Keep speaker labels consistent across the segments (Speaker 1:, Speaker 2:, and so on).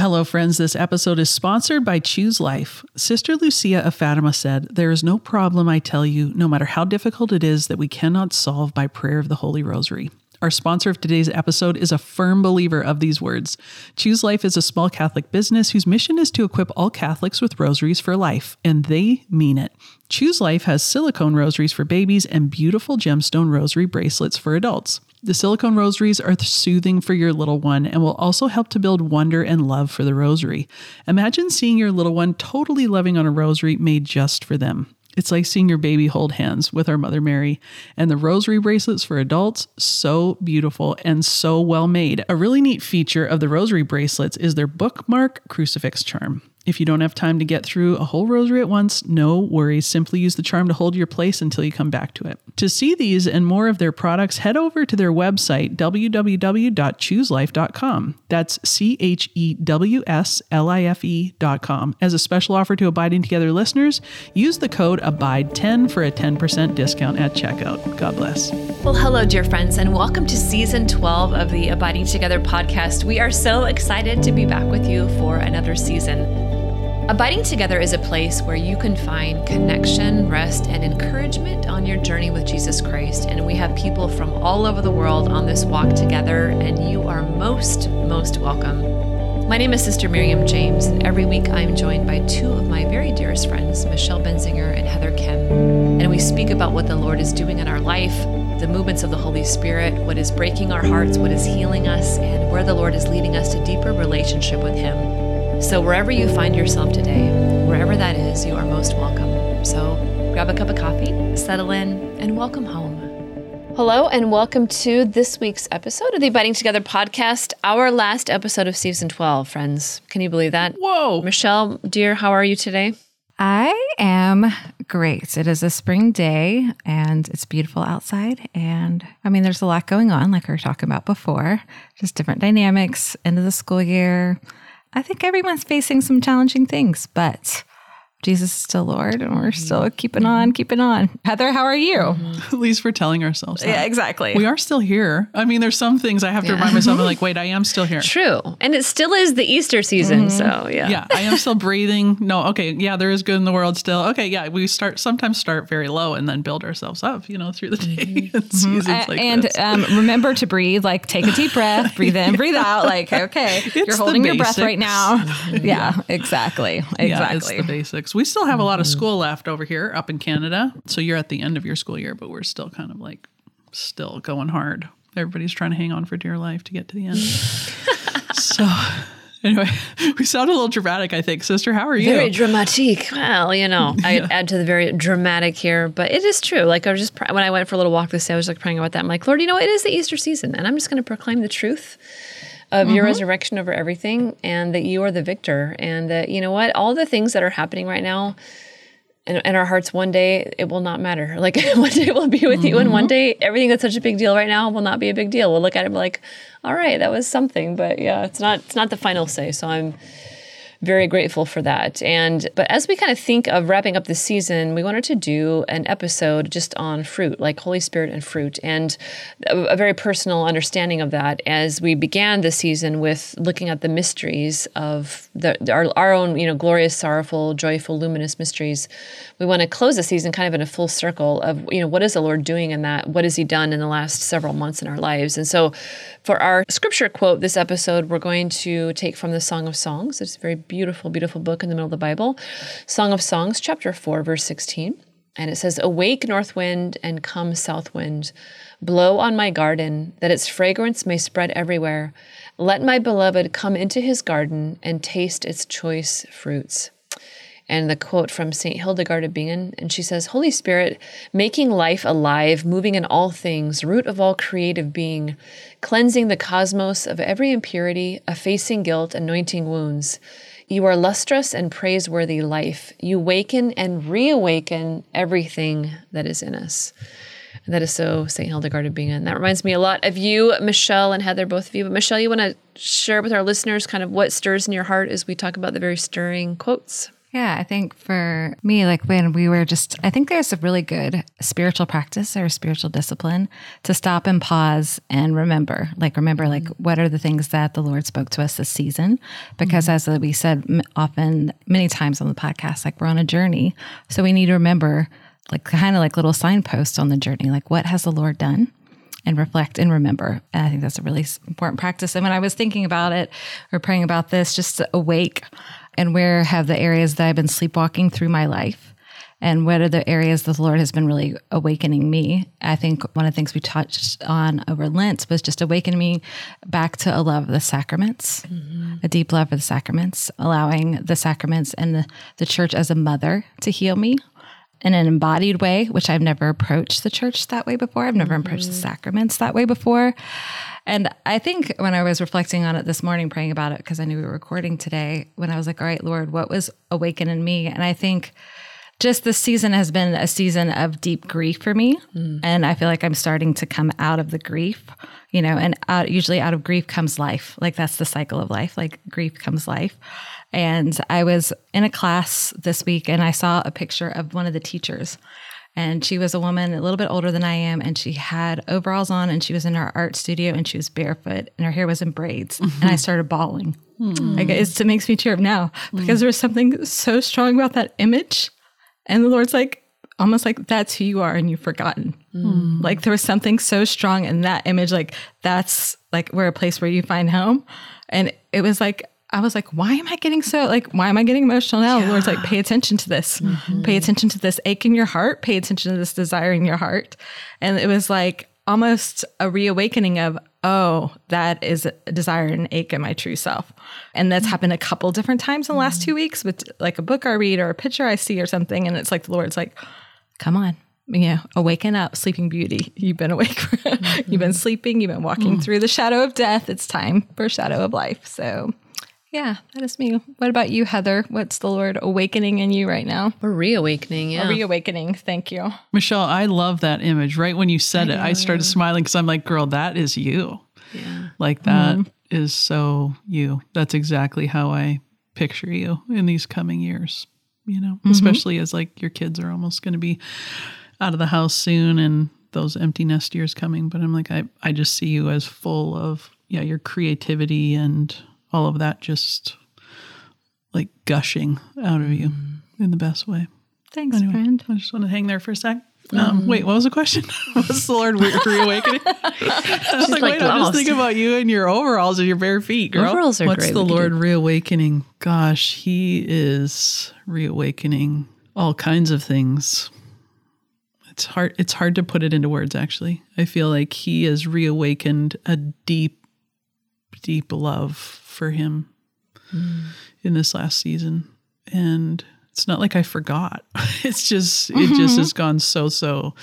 Speaker 1: Hello, friends. This episode is sponsored by Chews Life. Sister Lucia of Fatima said, There is no problem, I tell you, no matter how difficult it is, that we cannot solve by prayer of the Holy Rosary. Our sponsor of today's episode is a firm believer of these words. Chews Life is a small Catholic business whose mission is to equip all Catholics with rosaries for life, and they mean it. Chews Life has silicone rosaries for babies and beautiful gemstone rosary bracelets for adults. The silicone rosaries are soothing for your little one and will also help to build wonder and love for the rosary. Imagine seeing your little one totally loving on a rosary made just for them. It's like seeing your baby hold hands with our Mother Mary. And the rosary bracelets for adults, so beautiful and so well made. A really neat feature of the rosary bracelets is their bookmark crucifix charm. If you don't have time to get through a whole rosary at once, no worries. Simply use the charm to hold your place until you come back to it. To see these and more of their products, head over to their website, www.chewslife.com. That's C H E W S L I F E.com. As a special offer to Abiding Together listeners, use the code ABIDE10 for a 10% discount at checkout. God bless.
Speaker 2: Well, hello, dear friends, and welcome to season 12 of the Abiding Together podcast. We are so excited to be back with you for another season. Abiding Together is a place where you can find connection, rest, and encouragement on your journey with Jesus Christ. And we have people from all over the world on this walk together, and you are most, most welcome. My name is Sister Miriam James, and every week I'm joined by two of my very dearest friends, Michelle Benzinger and Heather Khym. And we speak about what the Lord is doing in our life, the movements of the Holy Spirit, what is breaking our hearts, what is healing us, and where the Lord is leading us to deeper relationship with Him. So, wherever you find yourself today, wherever that is, you are most welcome. So, grab a cup of coffee, settle in, and welcome home. Hello, and welcome to this week's episode of the Abiding Together podcast, our last episode of season 12, friends. Can you believe that?
Speaker 1: Whoa.
Speaker 2: Michelle, dear, how are you today?
Speaker 3: I am great. It is a spring day and it's beautiful outside. And I mean, there's a lot going on, like we were talking about before, just different dynamics, end of the school year, I think everyone's facing some challenging things, but Jesus is still Lord and we're still mm-hmm. keeping on, keeping on. Heather, how are you?
Speaker 1: Mm-hmm. At least we're telling ourselves. That.
Speaker 3: Yeah, exactly.
Speaker 1: We are still here. I mean, there's some things I have to yeah. remind myself, I'm like, wait, I am still here.
Speaker 2: True. And it still is the Easter season. Mm-hmm. So, yeah.
Speaker 1: Yeah, I am still breathing. No, okay. Yeah, there is good in the world still. Okay. Yeah, we start sometimes start very low and then build ourselves up, you know, through the day mm-hmm. and seasons
Speaker 3: like And um, remember to breathe, like take a deep breath, breathe in, breathe out. Like, okay, it's you're holding your breath right now. yeah, exactly. Exactly. Yeah,
Speaker 1: it's the basics. We still have a lot of mm-hmm. school left over here up in Canada. So you're at the end of your school year, but we're still kind of like still going hard. Everybody's trying to hang on for dear life to get to the end. so anyway, we sound a little dramatic, I think. Sister, how are you?
Speaker 2: Very dramatic. Well, you know, I yeah. add to the very dramatic here, but it is true. Like I was just when I went for a little walk this day, I was like praying about that. I'm like, Lord, you know, it is the Easter season, and I'm just going to proclaim the truth of mm-hmm. your resurrection over everything, and that you are the victor, and that you know what, all the things that are happening right now in, in our hearts one day it will not matter like one day we'll be with mm-hmm. you and one mm-hmm. day everything that's such a big deal right now will not be a big deal we'll look at it like all right that was something but yeah it's not it's not the final say so i'm very grateful for that. And but as we kind of think of wrapping up the season, we wanted to do an episode just on fruit, like Holy Spirit and fruit, and a, a very personal understanding of that as we began the season with looking at the mysteries of the, our, our own, you know, glorious, sorrowful, joyful, luminous mysteries. We want to close the season kind of in a full circle of, you know, what is the Lord doing in that? What has He done in the last several months in our lives? And so for our scripture quote this episode, we're going to take from the Song of Songs. It's a very beautiful, beautiful book in the middle of the Bible. Song of Songs, chapter 4, verse 16. And it says, Awake, north wind, and come, south wind. Blow on my garden, that its fragrance may spread everywhere. Let my beloved come into his garden and taste its choice fruits and the quote from St. Hildegard of Bingen. And she says, Holy Spirit, making life alive, moving in all things, root of all creative being, cleansing the cosmos of every impurity, effacing guilt, anointing wounds. You are lustrous and praiseworthy life. You waken and reawaken everything that is in us. And that is so St. Hildegard of Bingen. That reminds me a lot of you, Michelle and Heather, both of you. But Michelle, you want to share with our listeners kind of what stirs in your heart as we talk about the very stirring quotes?
Speaker 3: Yeah, I think for me, like when we were just, I think there's a really good spiritual practice or spiritual discipline to stop and pause and remember. Like, remember, like, mm-hmm. what are the things that the Lord spoke to us this season? Because mm-hmm. as we said often, many times on the podcast, like, we're on a journey. So we need to remember, like, kind of like little signposts on the journey, like, what has the Lord done? and reflect and remember. And I think that's a really important practice. And when I was thinking about it or praying about this, just awake and where have the areas that I've been sleepwalking through my life? And what are the areas that the Lord has been really awakening me? I think one of the things we touched on over Lent was just awakening me back to a love of the sacraments, mm-hmm. a deep love of the sacraments, allowing the sacraments and the, the church as a mother to heal me in an embodied way, which I've never approached the church that way before. I've never approached the mm-hmm. sacraments that way before. And I think when I was reflecting on it this morning, praying about it, because I knew we were recording today, when I was like, all right, Lord, what was awakening me? And I think just this season has been a season of deep grief for me. Mm. And I feel like I'm starting to come out of the grief, you know, and out, usually out of grief comes life. Like that's the cycle of life. Like grief comes life. And I was in a class this week and I saw a picture of one of the teachers. And she was a woman a little bit older than I am. And she had overalls on and she was in her art studio and she was barefoot and her hair was in braids. And I mm-hmm. started bawling. Hmm. Like it's, it makes me tear up now hmm. because there was something so strong about that image. And the Lord's like, almost like that's who you are and you've forgotten. Hmm. Like there was something so strong in that image. Like that's like we're a place where you find home. And it was like, I was like, why am I getting so like, why am I getting emotional now? The Lord's like, pay attention to this. Mm-hmm. Pay attention to this ache in your heart. Pay attention to this desire in your heart. And it was like almost a reawakening of, oh, that is a desire and ache in my true self. And that's mm-hmm. happened a couple different times in the last two mm-hmm. weeks with like a book I read or a picture I see or something. And it's like the Lord's like, come on. You know, awaken up, sleeping beauty. You've been awake. you've been sleeping. You've been walking mm. through the shadow of death. It's time for shadow of life. So, yeah, that is me. What about you, Heather? What's the Lord awakening in you right now?
Speaker 2: We're reawakening. Yeah.
Speaker 3: Reawakening. Thank you.
Speaker 1: Michelle, I love that image. Right when you said it, I started smiling because I'm like, girl, that is you.
Speaker 2: yeah.
Speaker 1: Like that mm-hmm. is so you. That's exactly how I picture you in these coming years, you know, mm-hmm. especially as like your kids are almost going to be out of the house soon and those empty nest years coming. But I'm like, I, I just see you as full of, yeah, your creativity and all of that just like gushing out of you in the best way.
Speaker 3: Thanks,
Speaker 1: Anyway,
Speaker 3: friend.
Speaker 1: I just want to hang there for a sec. Um, wait, what was the question? What's the Lord re- reawakening? I was like,
Speaker 2: like
Speaker 1: wait, I'm just thinking about you and your overalls and your bare feet, girl.
Speaker 2: Overalls are
Speaker 1: What's
Speaker 2: great.
Speaker 1: the Lord reawakening? Gosh, He is reawakening all kinds of things. It's hard. It's hard to put it into words. Actually, I feel like He has reawakened a deep, deep love for Him in this last season, and it's not like I forgot. It's just it just mm-hmm. has gone so so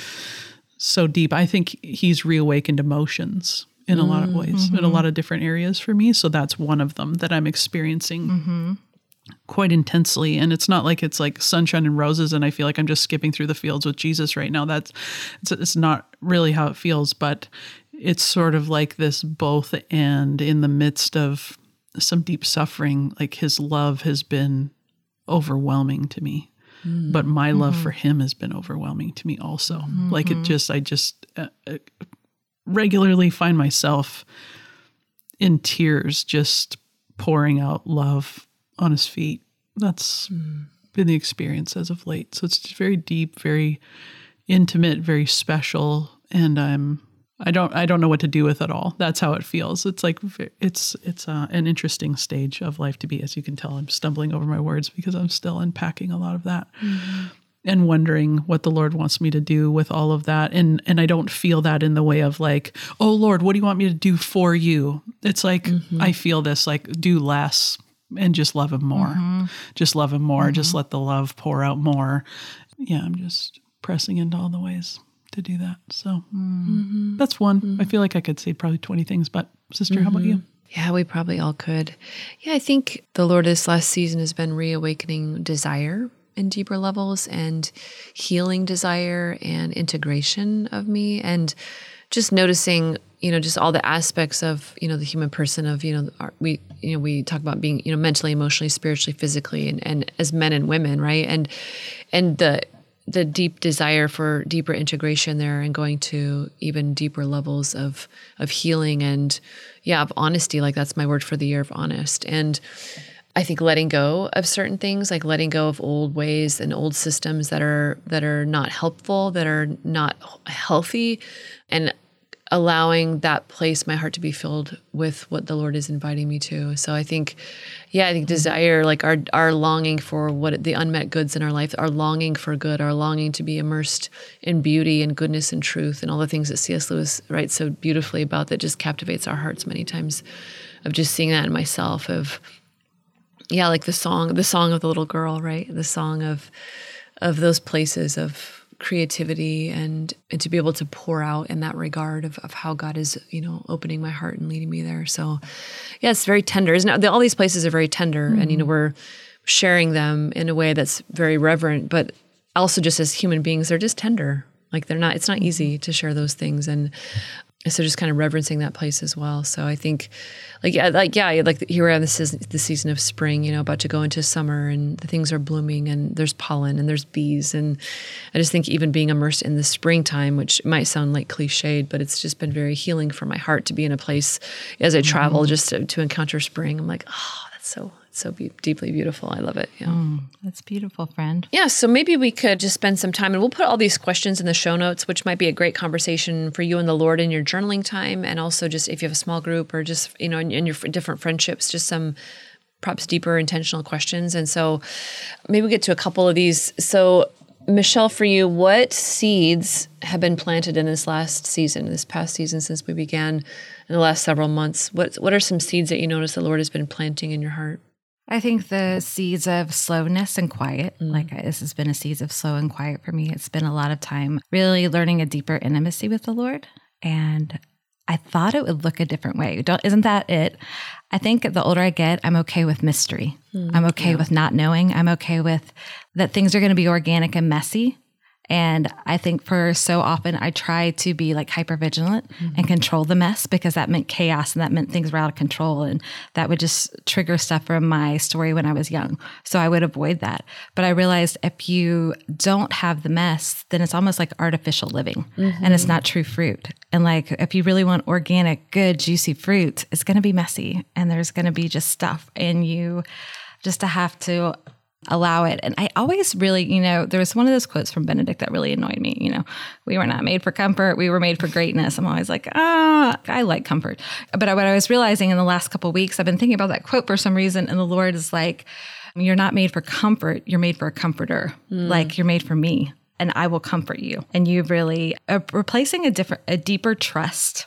Speaker 1: so deep. I think he's reawakened emotions in a lot of ways, in a mm-hmm. lot of different areas for me. So that's one of them that I'm experiencing mm-hmm. quite intensely. And it's not like it's like sunshine and roses, and I feel like I'm just skipping through the fields with Jesus right now. That's it's, it's not really how it feels, but it's sort of like this both and in the midst of some deep suffering, like his love has been overwhelming to me but my love for him has been overwhelming to me also. Like it just i just uh, uh, regularly find myself in tears just pouring out love on his feet. That's been the experience as of late. So it's just very deep very intimate very special and i'm i don't i don't know what to do with it all. That's how it feels. It's like it's it's uh, an interesting stage of life to be as you can tell. I'm stumbling over my words because i'm still unpacking a lot of that mm-hmm. and wondering what the lord wants me to do with all of that. And and i don't feel that in the way of like oh lord what do you want me to do for you? It's like mm-hmm. i feel this like do less and just love him more. Mm-hmm. Just love him more. Just let the love pour out more. Yeah i'm just pressing into all the ways to do that. So hmm. mm-hmm. that's one. I mm-hmm. feel like i could say probably 20 things but sister how about you? Mm-hmm.
Speaker 2: Yeah, we probably all could. Yeah, I think the Lord this last season has been reawakening desire in deeper levels and healing desire and integration of me and just noticing you know just all the aspects of you know the human person of you know our, we you know we talk about being you know mentally emotionally spiritually physically and, and as men and women right? And and the the deep desire for deeper integration there and going to even deeper levels of of healing and yeah of honesty. Like that's my word for the year of honest. And I think letting go of certain things, like letting go of old ways and old systems that are that are not helpful, that are not healthy, and allowing that place, my heart to be filled with what the Lord is inviting me to. So I think, yeah, I think mm-hmm. desire, like our our longing for what the unmet goods in our life, our longing for good, our longing to be immersed in beauty and goodness and truth, and all the things that C.S. Lewis writes so beautifully about that just captivates our hearts many times. Of just seeing that in myself, of yeah, like the song, the song of the little girl, right? The song of of those places of creativity and and to be able to pour out in that regard of, of how God is, you know, opening my heart and leading me there. So yeah, it's very tender. Isn't? All these places are very tender mm-hmm. and you know, we're sharing them in a way that's very reverent, but also just as human beings, they're just tender. Like they're not it's not easy to share those things. And so just kind of reverencing that place as well. So I think, like yeah, like yeah, like here we are. This is the season of spring. You know, about to go into summer, and the things are blooming, and there's pollen, and there's bees, and I just think even being immersed in the springtime, which might sound like cliched, but it's just been very healing for my heart to be in a place as I travel, mm-hmm. just to, to encounter spring. I'm like, oh, that's so so be- deeply beautiful. I love it. Yeah. Mm,
Speaker 3: that's beautiful, friend.
Speaker 2: Yeah. So maybe we could just spend some time and we'll put all these questions in the show notes, which might be a great conversation for you and the Lord in your journaling time. And also just if you have a small group or just, you know, in, in your different friendships, just some perhaps deeper intentional questions. And so maybe we get to a couple of these. So Michelle, for you, what seeds have been planted in this last season, this past season since we began in the last several months? What what are some seeds that you notice the Lord has been planting in your heart?
Speaker 3: I think the seeds of slowness and quiet, mm. like this has been a seeds of slow and quiet for me. It's been a lot of time really learning a deeper intimacy with the Lord. And I thought it would look a different way. Don't, isn't that it? I think the older I get, I'm okay with mystery. Mm, I'm okay yeah. with not knowing. I'm okay with that things are going to be organic and messy. And I think for so often I tried to be like hyper vigilant mm-hmm. and control the mess because that meant chaos and that meant things were out of control. And that would just trigger stuff from my story when I was young. So I would avoid that. But I realized if you don't have the mess, then it's almost like artificial living mm-hmm. and it's not true fruit. And like if you really want organic, good, juicy fruit, it's going to be messy and there's going to be just stuff. And you just to have to allow it. And I always really, you know, there was one of those quotes from Benedict that really annoyed me. You know, we were not made for comfort, we were made for greatness. I'm always like, ah, I like comfort. But what I was realizing in the last couple weeks, I've been thinking about that quote for some reason, and the Lord is like, you're not made for comfort, you're made for a comforter. Mm. Like you're made for me. And I will comfort you. And you really uh, replacing a different, a deeper trust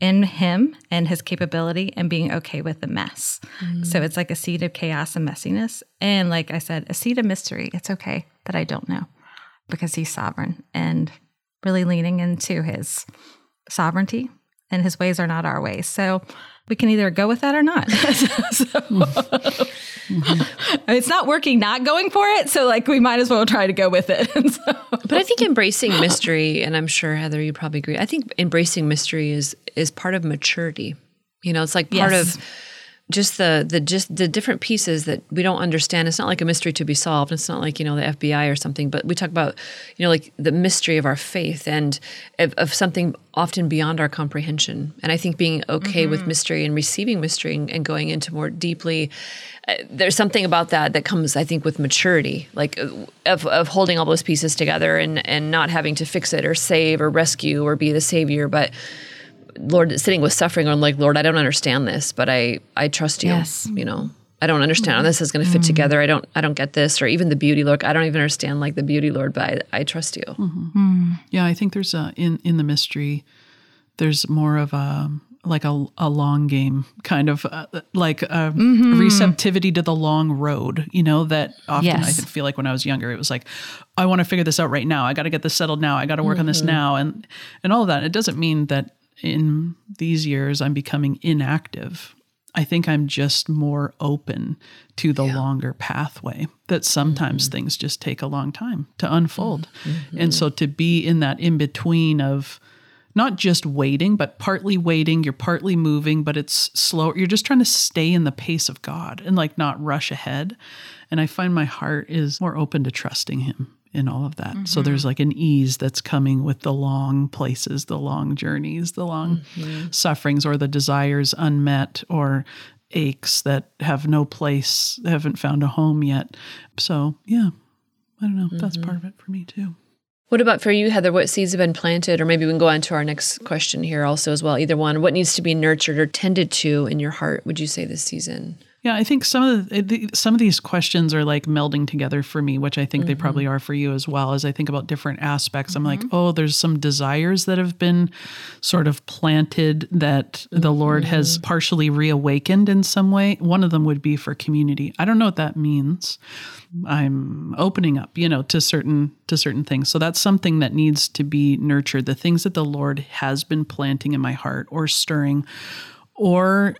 Speaker 3: in him and his capability and being okay with the mess. Mm. So it's like a seed of chaos and messiness. And like I said, a seed of mystery. It's okay that I don't know because he's sovereign and really leaning into his sovereignty and his ways are not our ways. So we can either go with that or not. so, it's not working not going for it. So like we might as well try to go with it. so.
Speaker 2: But I think embracing mystery, and I'm sure Heather, you probably agree. I think embracing mystery is is part of maturity. You know, it's like part yes. of just the the just the different pieces that we don't understand. It's not like a mystery to be solved. It's not like you know the FBI or something. But we talk about you know like the mystery of our faith and of, of something often beyond our comprehension. And I think being okay mm-hmm. with mystery and receiving mystery and, and going into more deeply, uh, there's something about that that comes, I think, with maturity, like uh, of of holding all those pieces together and and not having to fix it or save or rescue or be the savior, but Lord, sitting with suffering, I'm like, Lord, I don't understand this, but I I trust you. Yes. You know, I don't understand how this is going to fit mm-hmm. together. I don't I don't get this, or even the beauty, Lord. I don't even understand like the beauty, Lord, but I, I trust you.
Speaker 1: Mm-hmm. Mm. Yeah, I think there's a in in the mystery, there's more of a like a, a long game kind of uh, like a mm-hmm. receptivity to the long road you know that often yes. i feel like when i was younger it was like i want to figure this out right now i got to get this settled now i got to work mm-hmm. on this mm-hmm. now and and all of that it doesn't mean that in these years I'm becoming inactive. I think I'm just more open to the yeah. longer pathway that sometimes mm-hmm. things just take a long time to unfold. Mm-hmm. And so to be in that in between of not just waiting, but partly waiting, you're partly moving, but it's slow. You're just trying to stay in the pace of God and like not rush ahead. And I find my heart is more open to trusting Him in all of that. Mm-hmm. So there's like an ease that's coming with the long places, the long journeys, the long mm-hmm. sufferings, or the desires unmet, or aches that have no place, haven't found a home yet. So, yeah, I don't know. Mm-hmm. That's part of it for me too.
Speaker 2: What about for you, Heather? What seeds have been planted? Or maybe we can go on to our next question here also as well. Either one. What needs to be nurtured or tended to in your heart, would you say, this season?
Speaker 1: Yeah, I think some of the, some of these questions are like melding together for me, which I think mm-hmm. they probably are for you as well. As I think about different aspects, mm-hmm. I'm like, mm-hmm. oh, there's some desires that have been sort of planted that the mm-hmm. Lord has partially reawakened in some way. One of them would be for community. I don't know what that means. I'm opening up, you know, to certain to certain things. So that's something that needs to be nurtured. The things that the Lord has been planting in my heart or stirring or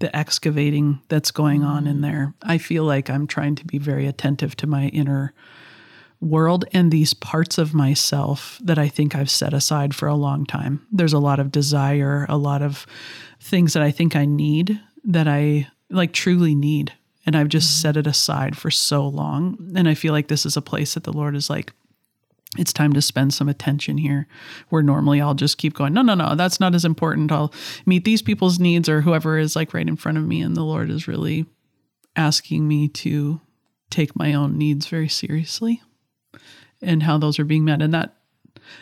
Speaker 1: the excavating that's going on in there. I feel like I'm trying to be very attentive to my inner world and these parts of myself that I think I've set aside for a long time. There's a lot of desire, a lot of things that I think I need that I like truly need. And I've just mm-hmm. set it aside for so long. And I feel like this is a place that the Lord is like, it's time to spend some attention here where normally I'll just keep going, no, no, no, that's not as important. I'll meet these people's needs or whoever is like right in front of me. And the Lord is really asking me to take my own needs very seriously and how those are being met. And that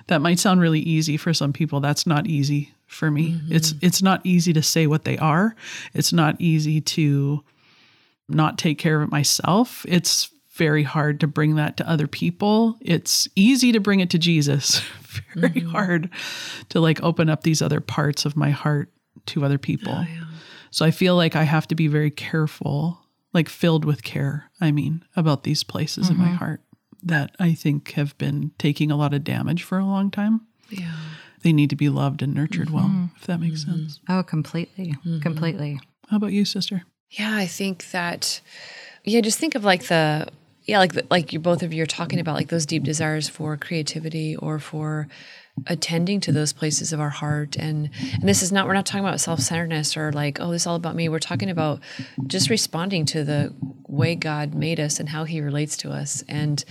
Speaker 1: that might sound really easy for some people. That's not easy for me. Mm-hmm. It's it's not easy to say what they are. It's not easy to not take care of it myself. It's very hard to bring that to other people. It's easy to bring it to Jesus, very mm-hmm. hard to like open up these other parts of my heart to other people. Oh, yeah. So I feel like I have to be very careful, like filled with care, I mean, about these places mm-hmm. in my mm-hmm. heart that I think have been taking a lot of damage for a long time. Yeah. They need to be loved and nurtured mm-hmm. well, if that makes mm-hmm. sense.
Speaker 3: Oh, completely. Mm-hmm. Completely.
Speaker 1: How about you, sister?
Speaker 2: Yeah, I think that yeah, just think of like the yeah, like like you both of you are talking about like those deep desires for creativity or for attending to those places of our heart. And and this is not we're not talking about self-centeredness or like oh this is all about me. We're talking about just responding to the way god made us and how he relates to us. And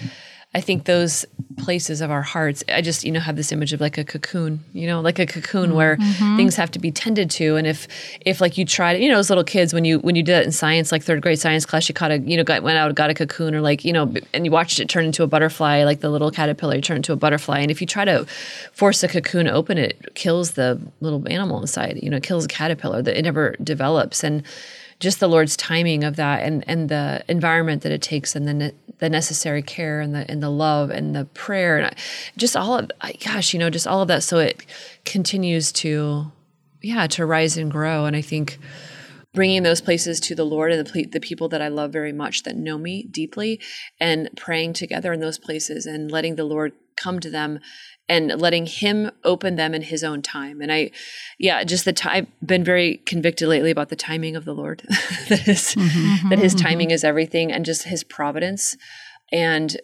Speaker 2: I think those places of our hearts, I just, you know, have this image of like a cocoon, you know, like a cocoon where mm-hmm. things have to be tended to. And if, if like you tried, you know, as little kids, when you, when you did that in science, like third grade science class, you caught a, you know, got, went out, got a cocoon or like, you know, and you watched it turn into a butterfly, like the little caterpillar turn into a butterfly. And if you try to force a cocoon open, it kills the little animal inside, you know, it kills a caterpillar that it never develops. And, just the Lord's timing of that and and the environment that it takes and the ne- the necessary care and the and the love and the prayer and just all of gosh you know just all of that. So it continues to yeah to rise and grow. And I think bringing those places to the Lord and the, the people that I love very much that know me deeply and praying together in those places and letting the Lord come to them and letting him open them in his own time. And I, yeah, just the time, been very convicted lately about the timing of the Lord, that, is, mm-hmm, that his mm-hmm. timing is everything and just his providence. And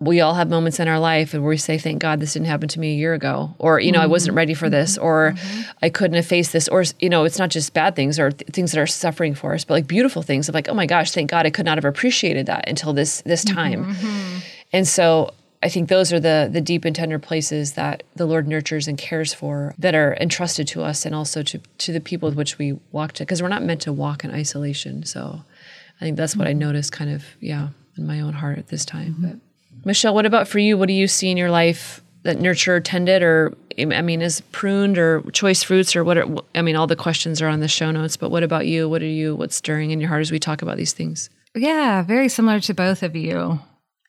Speaker 2: we all have moments in our life where we say, thank God this didn't happen to me a year ago, or, you know, mm-hmm. I wasn't ready for this, or mm-hmm. I couldn't have faced this, or, you know, it's not just bad things or th- things that are suffering for us, but like beautiful things of like, oh my gosh, thank God I could not have appreciated that until this, this time. Mm-hmm. And so I think those are the the deep and tender places that the Lord nurtures and cares for that are entrusted to us and also to to the people with which we walk to because we're not meant to walk in isolation. So I think that's what I mm-hmm. noticed kind of yeah in my own heart at this time. Mm-hmm. But Michelle, what about for you? What do you see in your life that nurture tended or I mean is pruned or choice fruits or what are, I mean all the questions are on the show notes, but what about you? What are you what's stirring in your heart as we talk about these things?
Speaker 3: Yeah, very similar to both of you.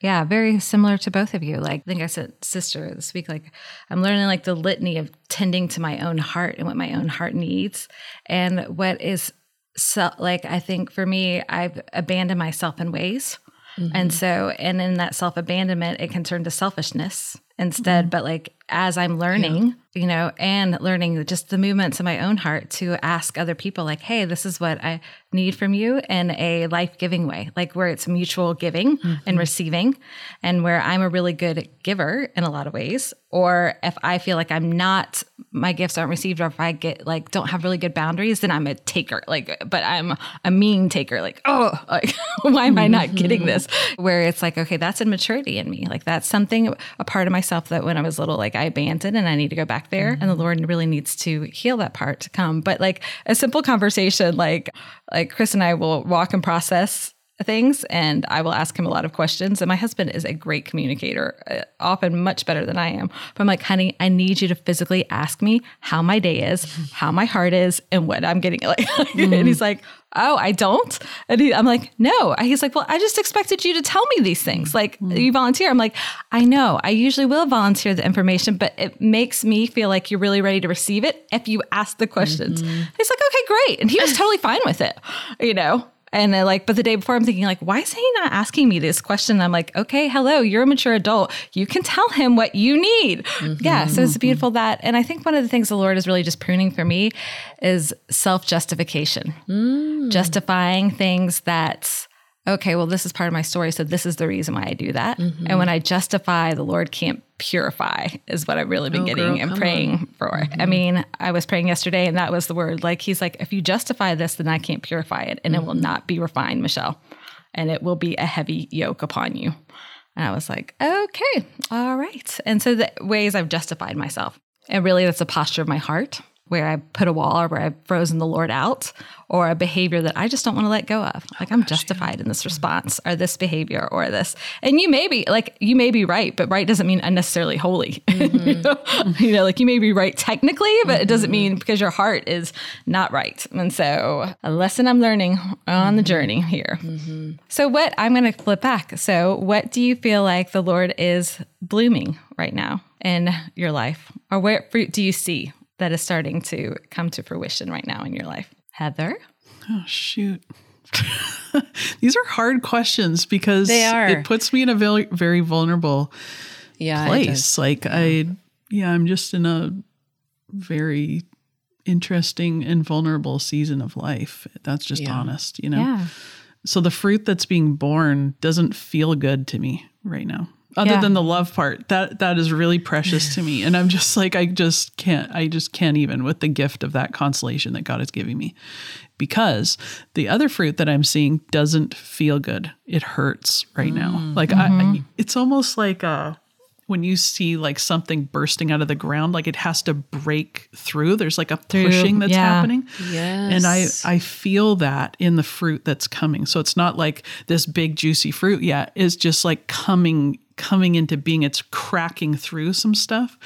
Speaker 3: Yeah, very similar to both of you. Like I think I said sister this week, like I'm learning like the litany of tending to my own heart and what my own heart needs. And what is so like I think for me, I've abandoned myself in ways. Mm-hmm. And so and in that self-abandonment, it can turn to selfishness instead. Mm-hmm. But like as I'm learning, you know, and learning just the movements in my own heart to ask other people, like, hey, this is what I need from you in a life giving way, like where it's mutual giving and mm-hmm. receiving, and where I'm a really good giver in a lot of ways. Or if I feel like I'm not, my gifts aren't received, or if I get like don't have really good boundaries, then I'm a taker, like, but I'm a mean taker, like, oh, like, why am I not mm-hmm. getting this? Where it's like, okay, that's immaturity in me. Like, that's something, a part of myself that when I was little, like I abandoned and I need to go back there. And the Lord really needs to heal that part to come. But like a simple conversation, like, like Chris and I will walk and process things and I will ask him a lot of questions. And my husband is a great communicator, uh, often much better than I am. But I'm like, honey, I need you to physically ask me how my day is, how my heart is, and what I'm getting. Like, and mm. he's like, oh, I don't. And he, I'm like, no. He's like, well, I just expected you to tell me these things. Mm. Like, you volunteer. I'm like, I know. I usually will volunteer the information, but it makes me feel like you're really ready to receive it if you ask the questions. Mm-hmm. He's like, okay, great. And he was totally fine with it, you know? And like, but the day before, I'm thinking like, why is he not asking me this question? And I'm like, okay, hello, you're a mature adult. You can tell him what you need. Mm-hmm. Yeah. So it's mm-hmm. beautiful that. And I think one of the things the Lord is really just pruning for me is self justification, mm. justifying things that, okay, well, this is part of my story. So this is the reason why I do that. Mm-hmm. And when I justify, the Lord can't purify, is what I've really been
Speaker 2: Oh,
Speaker 3: getting
Speaker 2: girl,
Speaker 3: and praying for. I mm-hmm. mean, I was praying yesterday and that was the word. Like, he's like, if you justify this, then I can't purify it and it will mm-hmm. not be refined, Michelle. And it will be a heavy yoke upon you. And I was like, okay, all right. And so the ways I've justified myself. And really, that's a posture of my heart where I put a wall or where I've frozen the Lord out or a behavior that I just don't want to let go of. Oh, like I'm justified in this response or this behavior or this. And you may be like, you may be right, but right doesn't mean unnecessarily holy. you, mm-hmm. know? You know, like you may be right technically, but it doesn't mm-hmm. mean because your heart is not right. And so a lesson I'm learning on the mm-hmm. journey here. So what I'm going to flip back. So what do you feel like the Lord is blooming right now in your life? Or what fruit do you see that is starting to come to fruition right now in your life? Heather?
Speaker 1: Oh, shoot. These are hard questions because
Speaker 2: They are.
Speaker 1: it puts me in a very, very vulnerable
Speaker 2: Yeah.
Speaker 1: place. Like I, yeah, I'm just in a very interesting and vulnerable season of life. That's just
Speaker 2: Yeah.
Speaker 1: honest, you know?
Speaker 3: Yeah.
Speaker 1: So the fruit that's being born doesn't feel good to me right now. Other
Speaker 3: Yeah.
Speaker 1: than the love part, that that is really precious to me, and I'm just like I just can't, I just can't even with the gift of that consolation that God is giving me, because the other fruit that I'm seeing doesn't feel good. It hurts right now. Like I, I, it's almost like uh, when you see like something bursting out of the ground, like it has to break through. There's like a pushing that's
Speaker 3: yeah.
Speaker 1: happening. And I I feel that in the fruit that's coming. So it's not like this big juicy fruit yet. It's just like coming coming into being. It's cracking through some stuff.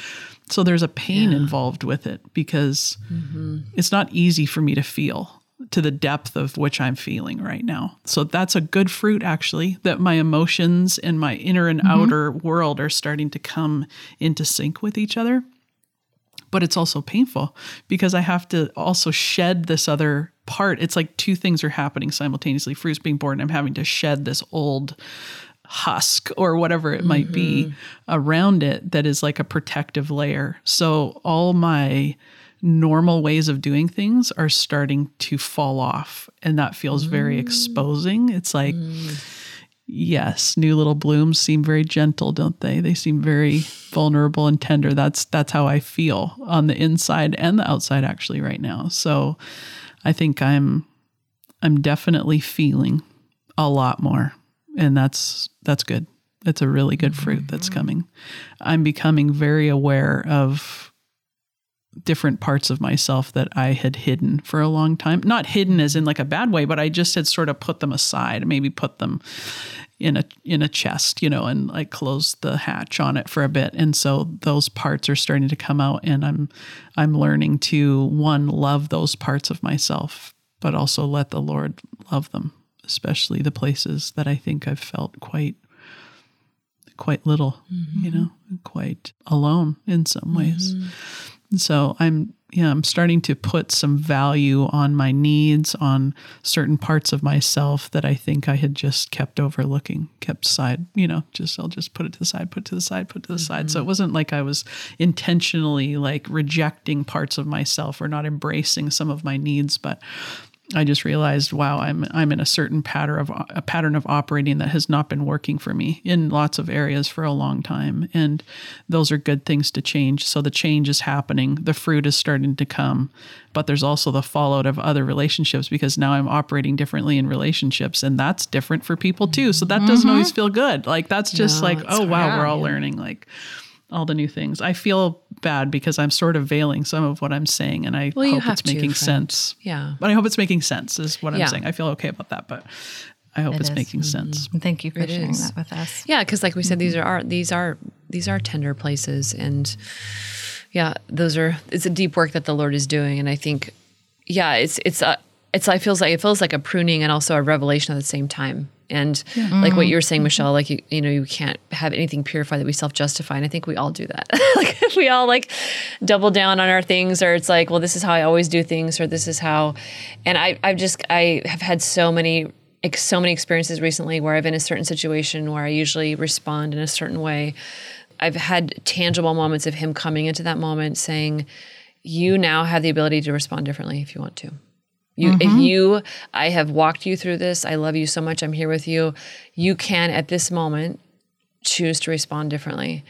Speaker 1: So there's a pain involved with it because mm-hmm. it's not easy for me to feel to the depth of which I'm feeling right now. So that's a good fruit actually that my emotions and my inner and mm-hmm. outer world are starting to come into sync with each other but it's also painful because I have to also shed this other part. It's like two things are happening simultaneously. Fruit's being born, I'm having to shed this old husk or whatever it might be mm-hmm. around it that is like a protective layer. So all my normal ways of doing things are starting to fall off and that feels very mm. exposing. It's like mm. yes, new little blooms seem very gentle, don't they? They seem very vulnerable and tender. That's that's how I feel on the inside and the outside actually right now. So I think I'm I'm definitely feeling a lot more and that's that's good. It's a really good fruit that's mm-hmm. coming. I'm becoming very aware of different parts of myself that I had hidden for a long time. Not hidden as in like a bad way, but I just had sort of put them aside, maybe put them in a in a chest, you know, and like closed the hatch on it for a bit. And so those parts are starting to come out and I'm I'm learning to one love those parts of myself, but also let the Lord love them, especially the places that I think I've felt quite quite little, you mm-hmm. know, quite alone in some ways. Mm-hmm. So I'm yeah, I'm starting to put some value on my needs, on certain parts of myself that I think I had just kept overlooking, kept side, you know, just I'll just put it to the side, put it to the side, put it to the side. So it mm-hmm. wasn't like I was intentionally like rejecting parts of myself or not embracing some of my needs, but I just realized, wow, I'm I'm in a certain pattern of a pattern of operating that has not been working for me in lots of areas for a long time, and those are good things to change. So the change is happening, the fruit is starting to come, but there's also the fallout of other relationships because now I'm operating differently in relationships, and that's different for people too. So that doesn't mm-hmm. always feel good. Like that's just
Speaker 2: No,
Speaker 1: like, oh wow,
Speaker 2: hard,
Speaker 1: we're all learning like all the new things. I feel bad because I'm sort of veiling some of what I'm saying, and I
Speaker 2: Well,
Speaker 1: hope it's making
Speaker 2: friend.
Speaker 1: sense.
Speaker 2: Yeah.
Speaker 1: But I hope it's making sense, is what I'm
Speaker 2: Yeah.
Speaker 1: saying. I feel okay about that, but I hope
Speaker 3: It
Speaker 1: it's
Speaker 3: is.
Speaker 1: making mm-hmm. sense.
Speaker 3: And thank you for
Speaker 2: It
Speaker 3: sharing
Speaker 2: is.
Speaker 3: that with us.
Speaker 2: Yeah, because like we said, these mm-hmm. are our, these are these are tender places, and yeah, those are it's a deep work that the Lord is doing, and I think yeah, it's it's a it's I feels like it feels like a pruning and also a revelation at the same time. And like what you were mm-hmm. saying, Michelle, like you you know you can't have anything purified that we self justify, and I think we all do that. like we all like double down on our things, or it's like, well, this is how I always do things, or this is how, and I I've just I have had so many like so many experiences recently where I've been in a certain situation where I usually respond in a certain way. I've had tangible moments of him coming into that moment saying, "You now have the ability to respond differently if you want to." You, if mm-hmm. you, I have walked you through this. I love you so much. I'm here with you. You can at this moment choose to respond differently,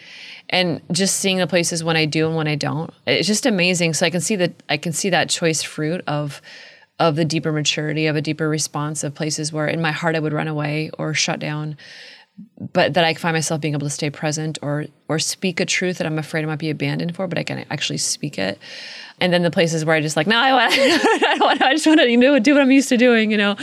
Speaker 2: and just seeing the places when I do and when I don't. It's just amazing. So I can see that I can see that choice fruit of of the deeper maturity, of a deeper response, of places where in my heart I would run away or shut down, but that I find myself being able to stay present or or speak a truth that I'm afraid I might be abandoned for, but I can actually speak it. And then the places where I just like, no, I want, I, want I just want to, you know, do what I'm used to doing, you know.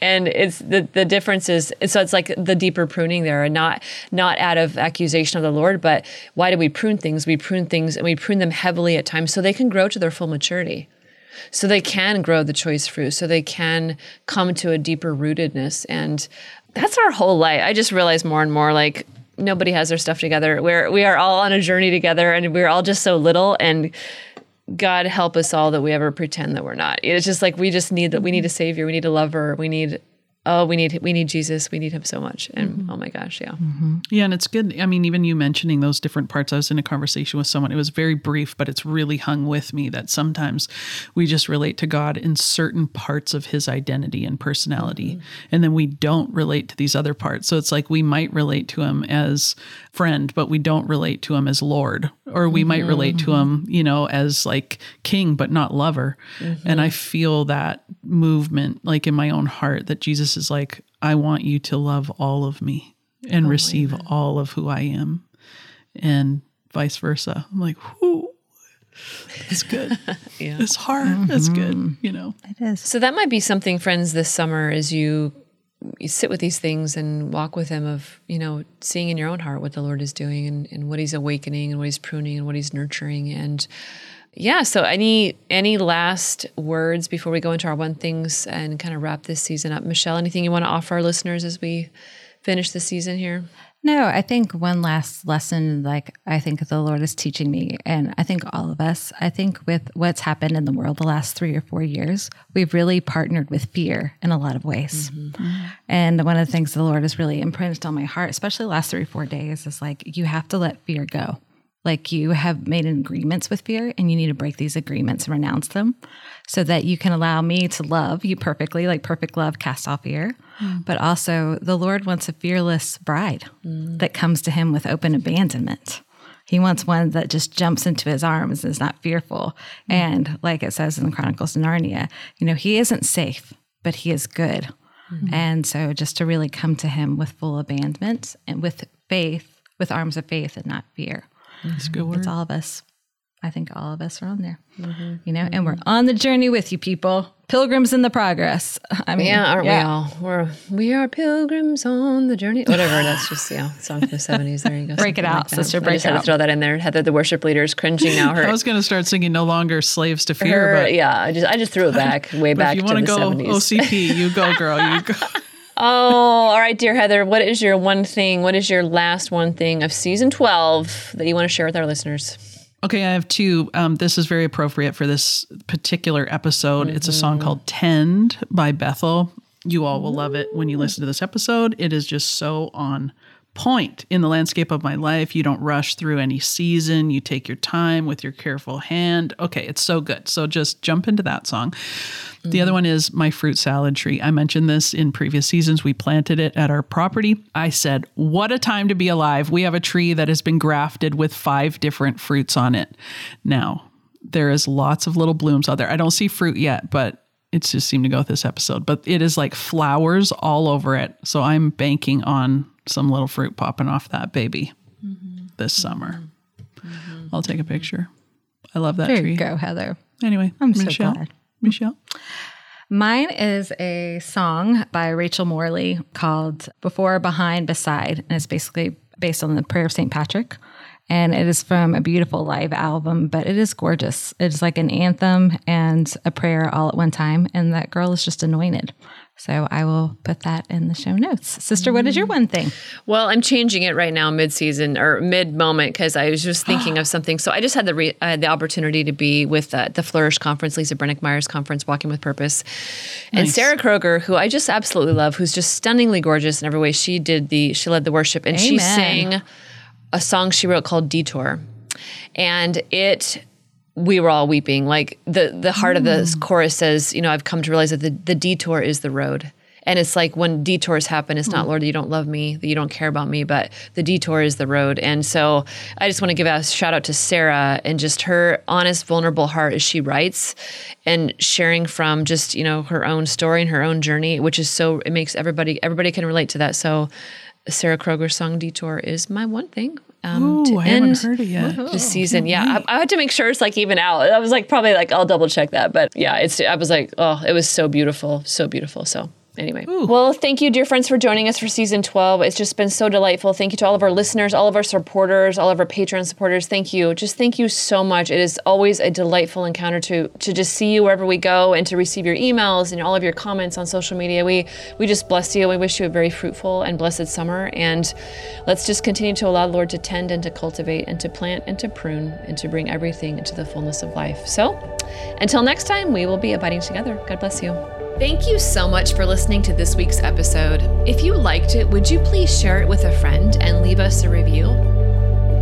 Speaker 2: And it's the the difference is so it's like the deeper pruning there, and not not out of accusation of the Lord, but why do we prune things? We prune things and we prune them heavily at times so they can grow to their full maturity so they can grow the choice fruit so they can come to a deeper rootedness and that's our whole life i just realize more and more like nobody has their stuff together we're we are all on a journey together and we're all just so little and god help us all that we ever pretend that we're not. It's just like we just need that we need a savior we need a lover we need oh we need we need jesus we need him so much and mm-hmm. oh my gosh yeah mm-hmm.
Speaker 1: Yeah, and it's good. I mean, even you mentioning those different parts, I was in a conversation with someone. It was very brief, but it's really hung with me that sometimes we just relate to God in certain parts of his identity and personality. Mm-hmm. And then we don't relate to these other parts. So it's like we might relate to him as friend, but we don't relate to him as Lord. Or we might relate to him, you know, as like king, but not lover. And I feel that movement like in my own heart that Jesus is like, I want you to love all of me and receive all of who I am, and vice versa. I'm like, whoo, it's good.
Speaker 2: Yeah.
Speaker 1: It's hard. It's good. Mm-hmm. You know.
Speaker 3: It is.
Speaker 2: So that might be something, friends, this summer as you you sit with these things and walk with them of, you know, seeing in your own heart what the Lord is doing and, and what he's awakening and what he's pruning and what he's nurturing. And yeah, so any any last words before we go into our one things and kind of wrap this season up? Michelle, anything you want to offer our listeners as we finish the season here?
Speaker 3: No, I think one last lesson, like I think the Lord is teaching me, and I think all of us, I think with what's happened in the world the last three or four years, we've really partnered with fear in a lot of ways. Mm-hmm. And one of the things the Lord has really imprinted on my heart, especially the last three or four days, is like you have to let fear go. Like you have made agreements with fear and you need to break these agreements and renounce them so that you can allow me to love you perfectly, like perfect love casts off fear. Mm. But also, the Lord wants a fearless bride mm. that comes to him with open abandonment. He wants one that just jumps into his arms and is not fearful. Mm. And like it says in the Chronicles of Narnia, you know, he isn't safe, but he is good. Mm-hmm. And so just to really come to him with full abandonment and with faith, with arms of faith and not fear.
Speaker 1: That's a good mm-hmm. word.
Speaker 3: It's all of us. I think all of us are on there, mm-hmm. you know, and we're on the journey with you, people. Pilgrims in the progress. I mean,
Speaker 2: Yeah, aren't we all? We're we are pilgrims on the journey. Whatever. That's just yeah, song from the seventies. There you go.
Speaker 3: Break it out,
Speaker 2: that.
Speaker 3: sister,
Speaker 2: I
Speaker 3: break
Speaker 2: just
Speaker 3: it
Speaker 2: had
Speaker 3: out.
Speaker 2: to throw that in there. Heather, the worship leader, is cringing now. Her
Speaker 1: I was going to start singing "No Longer Slaves to Fear,"
Speaker 2: Her-
Speaker 1: but,
Speaker 2: yeah, I just I just threw it back way back
Speaker 1: if you want to go
Speaker 2: seventies.
Speaker 1: OCP, you go, girl. You go.
Speaker 2: Oh, all right, dear Heather. What is your one thing? What is your last one thing of season twelve that you want to share with our listeners?
Speaker 1: Okay, I have two. Um, this is very appropriate for this particular episode. It's a song called Tend by Bethel. You all will love it when you listen to this episode. It is just so on point in the landscape of my life. You don't rush through any season, you take your time with your careful hand. Okay, it's so good. So just jump into that song. The other one is my fruit salad tree. I mentioned this in previous seasons. We planted it at our property. I said, What a time to be alive. We have a tree that has been grafted with five different fruits on it. Now, there is lots of little blooms out there. I don't see fruit yet, but it's just seemed to go with this episode. But it is like flowers all over it. So I'm banking on some little fruit popping off that baby this mm-hmm. summer. Mm-hmm. I'll take a picture. I love that
Speaker 3: There
Speaker 1: tree.
Speaker 3: you go, Heather.
Speaker 1: Anyway,
Speaker 3: I'm so
Speaker 1: Michelle.
Speaker 3: glad.
Speaker 1: Michelle.
Speaker 3: Mine is a song by Rachel Morley called Before, Behind, Beside. And it's basically based on the prayer of St. Patrick. And it is from a beautiful live album, but it is gorgeous. It's like an anthem and a prayer all at one time. And that girl is just anointed. So I will put that in the show notes. Sister, what is your one thing?
Speaker 2: Well, I'm changing it right now, mid season or mid moment, because I was just thinking of something. So I just had the re- uh, the opportunity to be with uh, the Flourish conference, Lisa Brenninkmeyer conference, Walking with Purpose, and
Speaker 1: Nice.
Speaker 2: Sarah Kroger, who I just absolutely love, who's just stunningly gorgeous in every way. She did the she led the worship, and she sang a song she wrote called Detour, and it. We were all weeping. Like the the heart of the mm. chorus says, you know, I've come to realize that the, the detour is the road. And it's like when detours happen, it's not, mm. Lord, that you don't love me, that you don't care about me, but the detour is the road. And so I just want to give a shout out to Sarah and just her honest, vulnerable heart as she writes and sharing from just, you know, her own story and her own journey, which is so, it makes everybody, everybody can relate to that. So Sarah Kroger's song Detour is my one thing. Um,
Speaker 1: Ooh,
Speaker 2: to
Speaker 1: I
Speaker 2: end
Speaker 1: heard it yet.
Speaker 2: the season. Yeah, I, I had to make sure it's like even out. I was like probably like I'll double check that, but yeah, it's. I was like, oh, it was so beautiful, so beautiful. So anyway, well, thank you, dear friends, for joining us for season twelve. It's just been so delightful. Thank you to all of our listeners, all of our supporters, all of our Patreon supporters. Thank you. Just thank you so much. It is always a delightful encounter to to just see you wherever we go and to receive your emails and all of your comments on social media. We we just bless you. We wish you a very fruitful and blessed summer. And let's just continue to allow the Lord to tend and to cultivate and to plant and to prune and to bring everything into the fullness of life. So until next time, we will be abiding together. God bless you. Thank you so much for listening to this week's episode. If you liked it, would you please share it with a friend and leave us a review?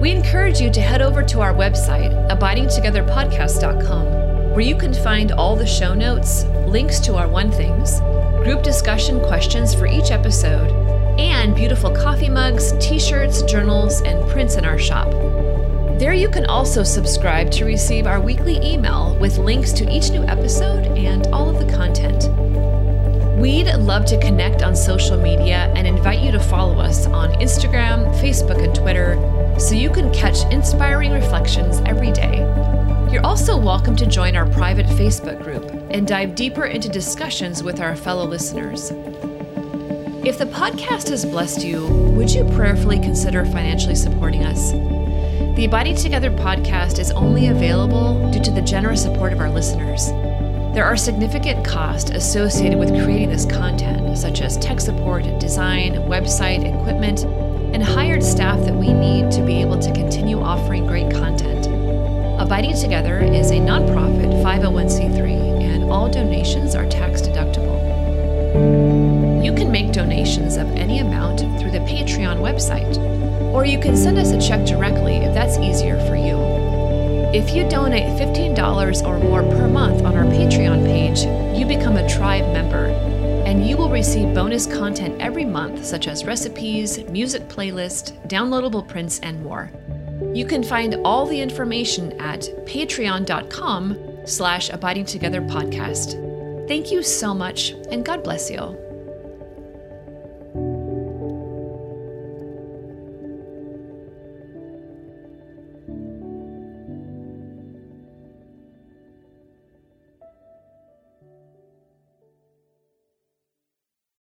Speaker 2: We encourage you to head over to our website, abidingtogetherpodcast.com, where you can find all the show notes, links to our one things, group discussion questions for each episode, and beautiful coffee mugs, t shirts, journals, and prints in our shop. There you can also subscribe to receive our weekly email with links to each new episode and all of the content. We'd love to connect on social media and invite you to follow us on Instagram, Facebook, and Twitter so you can catch inspiring reflections every day. You're also welcome to join our private Facebook group and dive deeper into discussions with our fellow listeners. If the podcast has blessed you, would you prayerfully consider financially supporting us? The Abiding Together podcast is only available due to the generous support of our listeners. There are significant costs associated with creating this content, such as tech support, design, website, equipment, and hired staff that we need to be able to continue offering great content. Abiding Together is a nonprofit 501c3, and all donations are tax deductible. You can make donations of any amount through the Patreon website, or you can send us a check directly if that's easier for you. If you donate $15 or more per month on our Patreon page, you become a tribe member, and you will receive bonus content every month, such as recipes, music playlist, downloadable prints, and more. You can find all the information at patreon.com slash abiding together podcast. Thank you so much, and God bless you.